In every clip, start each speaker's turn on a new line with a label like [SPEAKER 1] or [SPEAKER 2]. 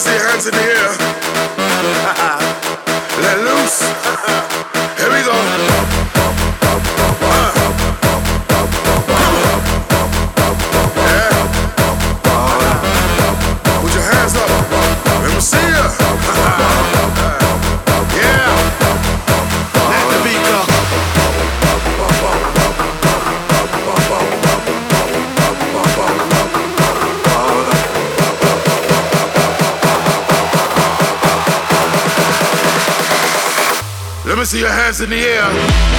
[SPEAKER 1] Raise your hands in the air. see your hands in the air.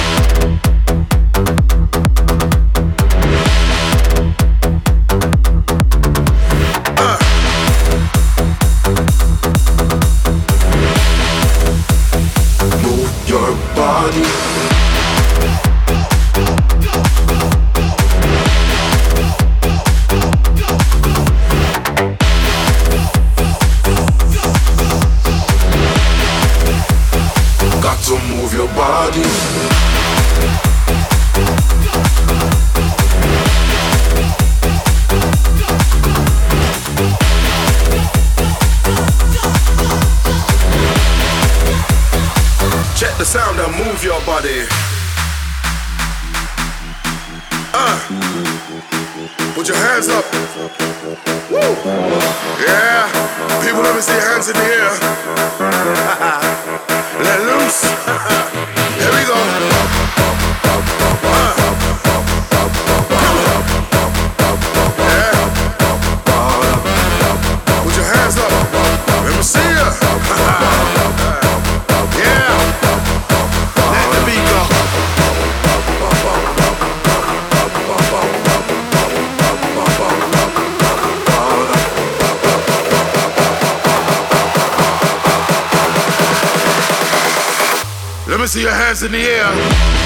[SPEAKER 1] see your hands in the air.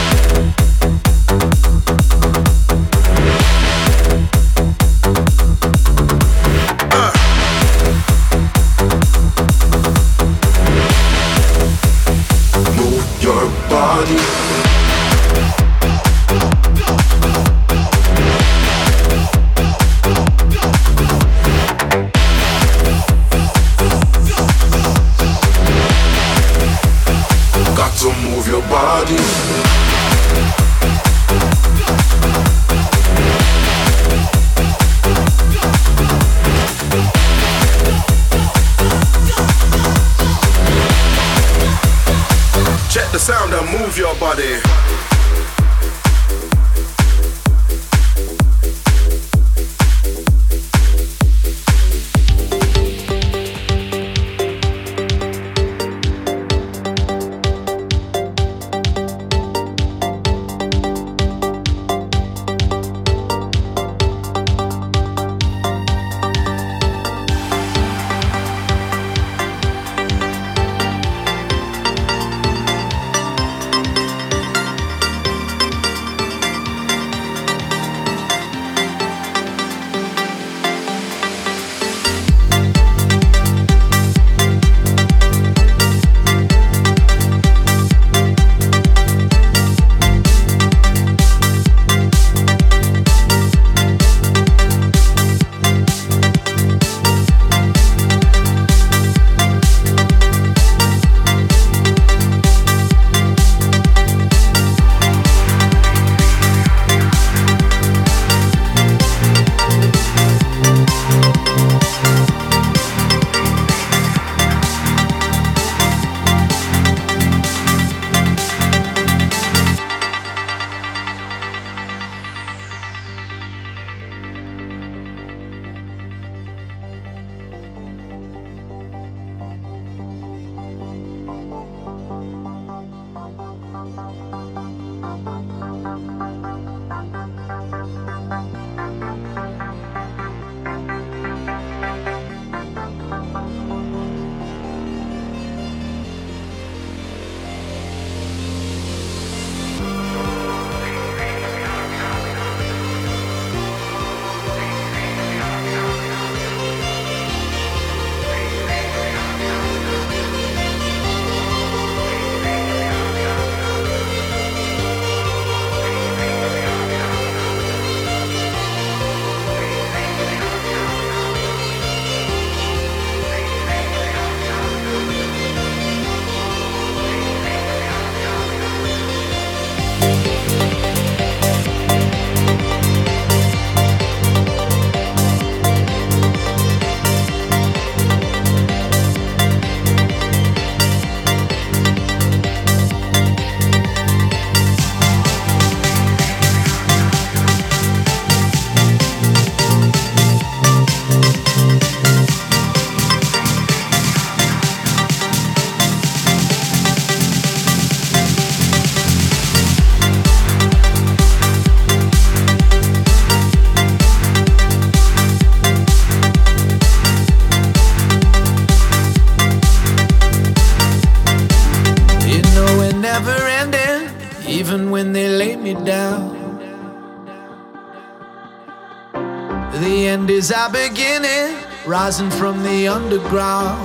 [SPEAKER 2] End is our beginning, rising from the underground.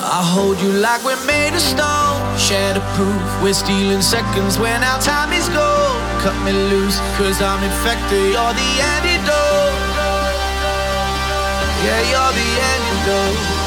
[SPEAKER 2] I hold you like we're made of stone, shatterproof. We're stealing seconds when our time is gold. Cut me loose, cause I'm infected. You're the antidote. Yeah, you're the antidote.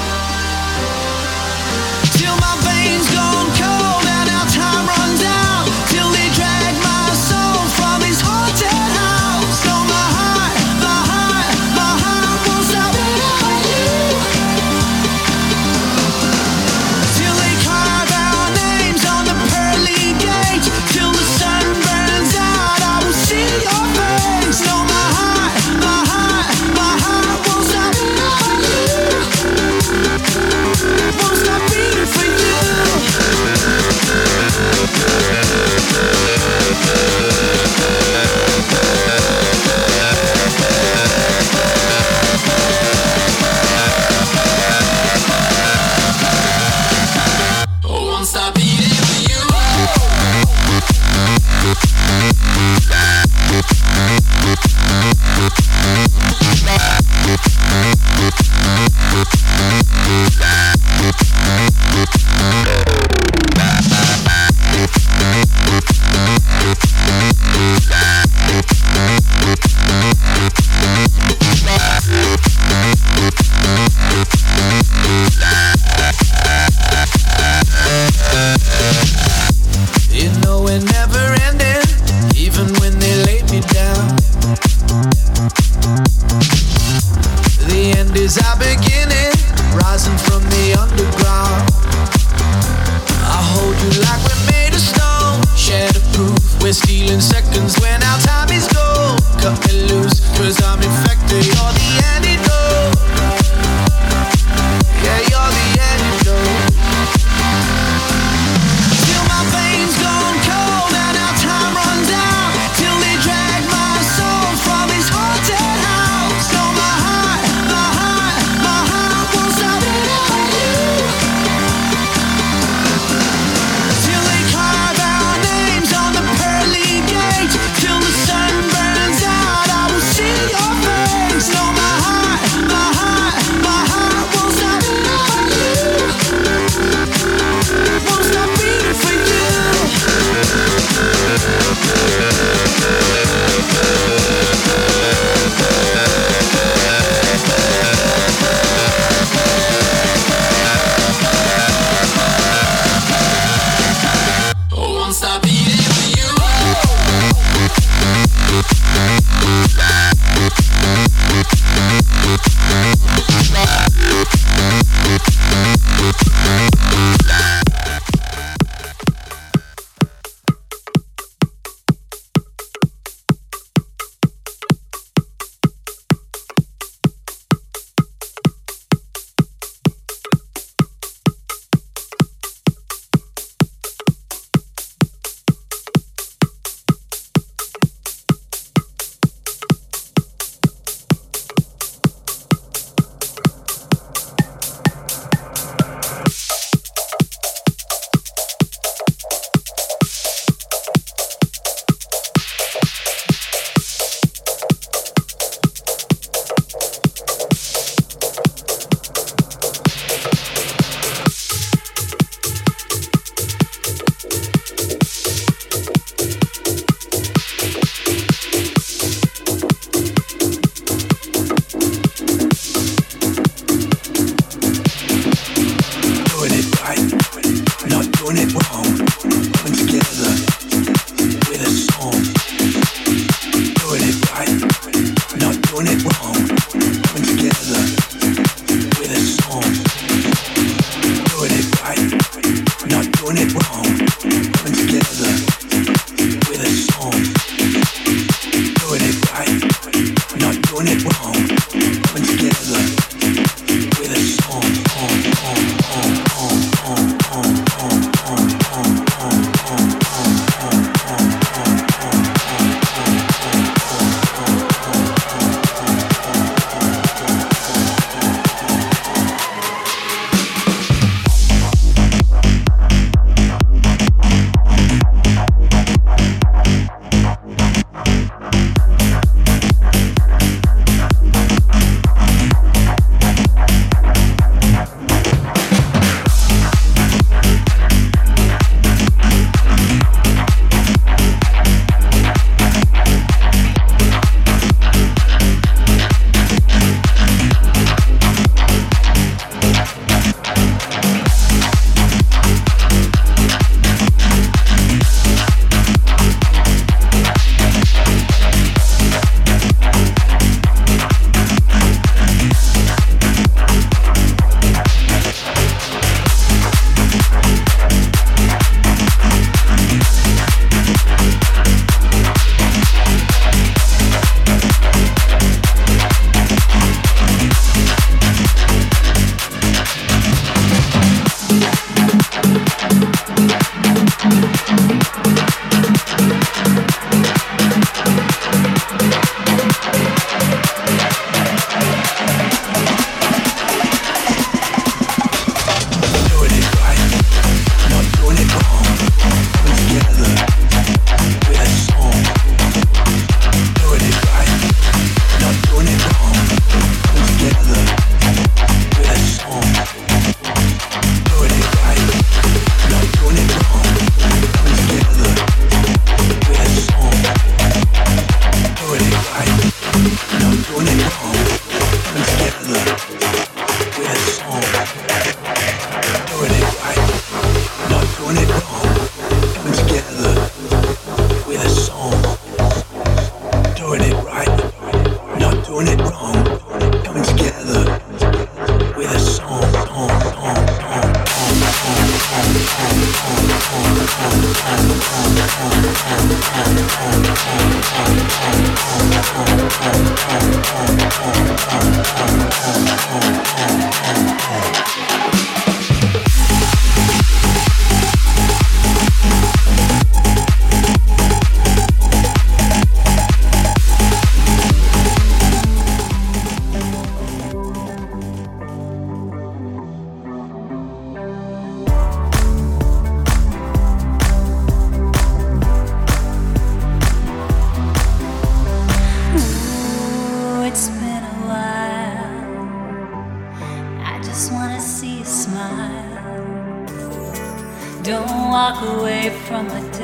[SPEAKER 3] from the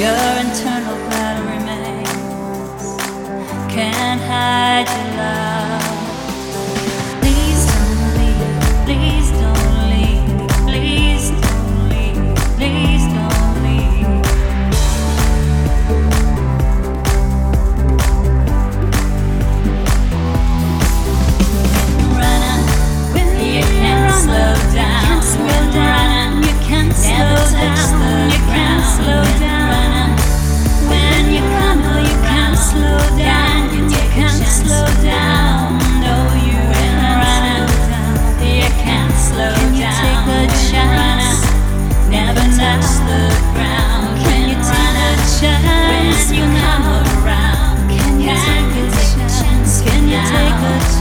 [SPEAKER 3] Your internal battle remains. Can't hide your love. Please don't leave. Please don't leave. Please don't leave. Please don't leave. You can't slow down. You can't slow down. You can't slow down. chance when you come around? Can you take a chance? Can you take a chance?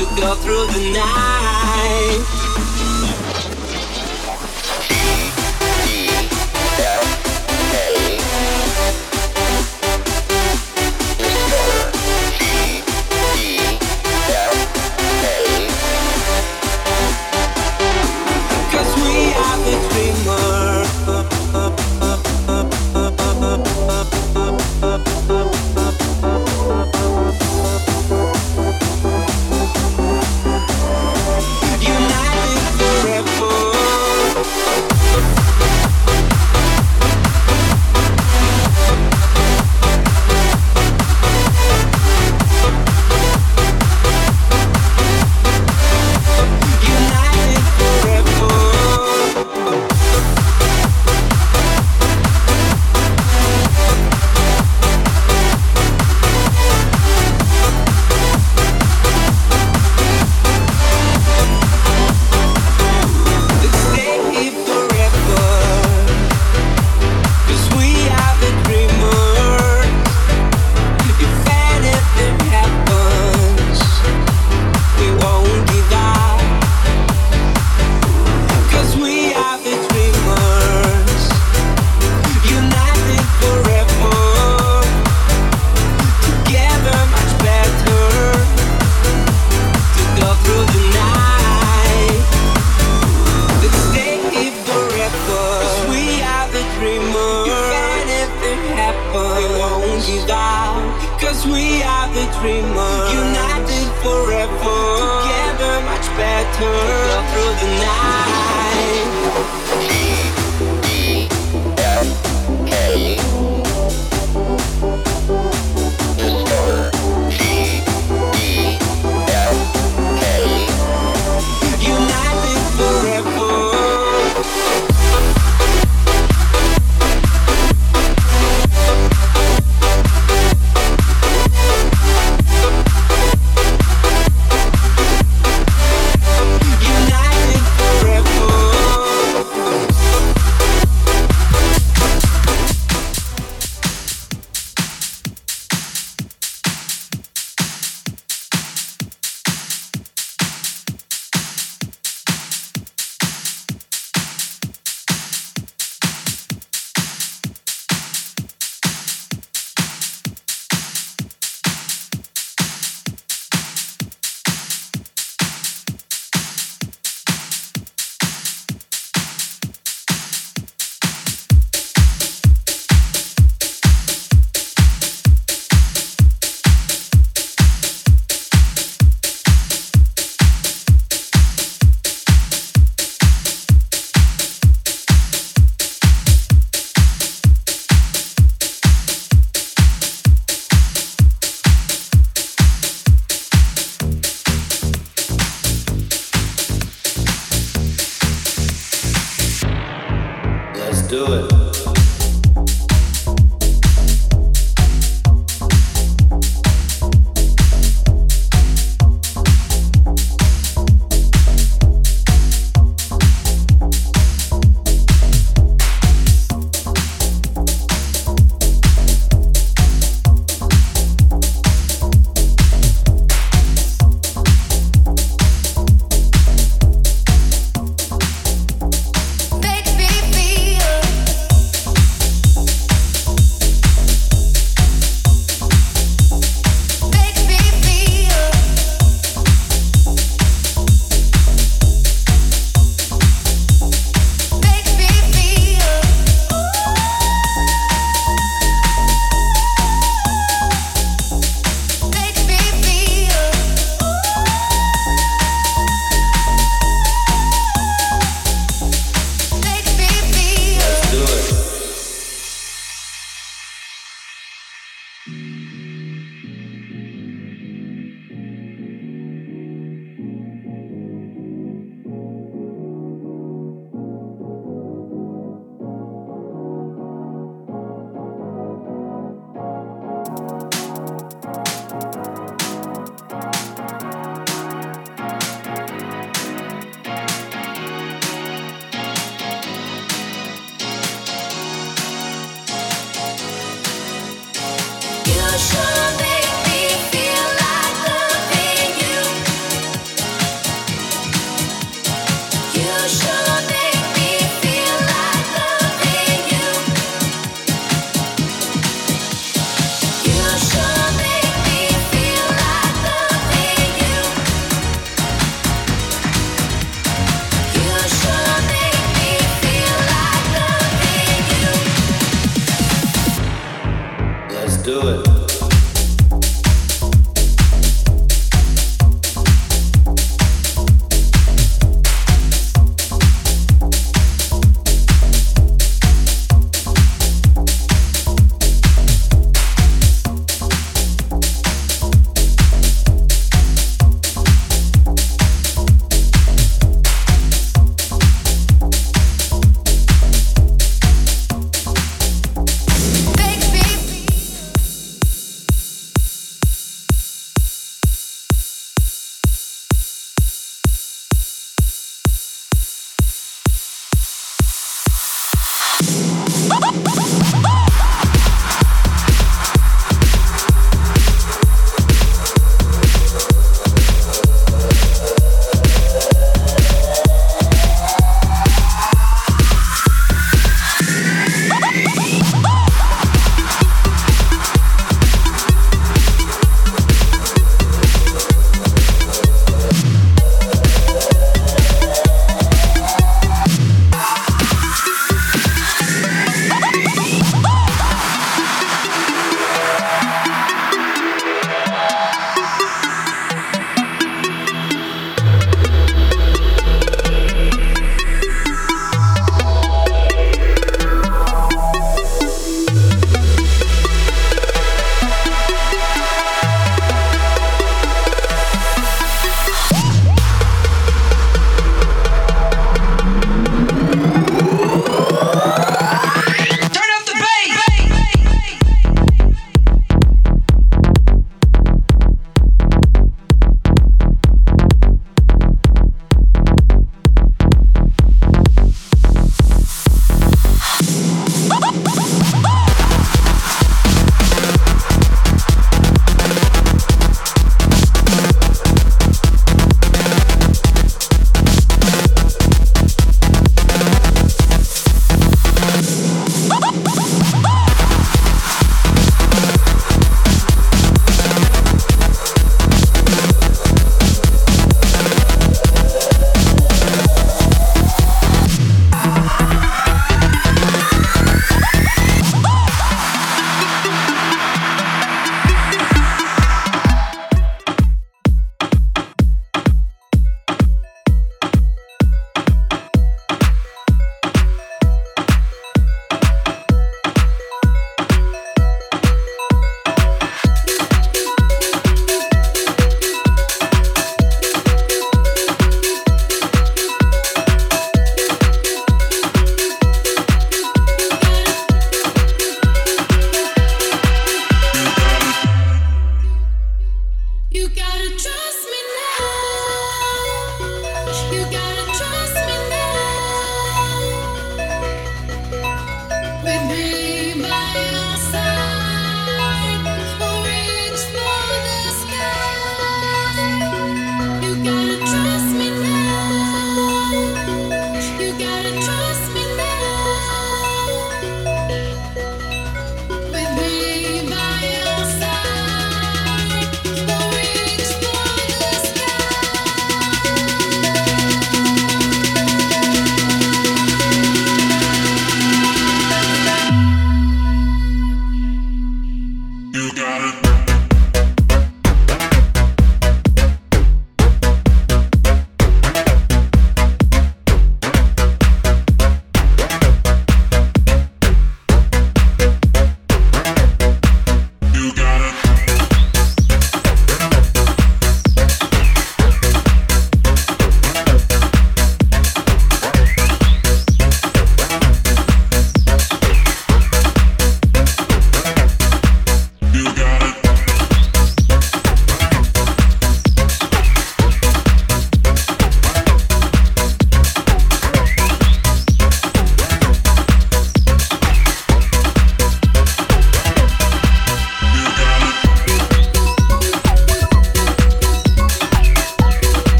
[SPEAKER 4] to go through the night.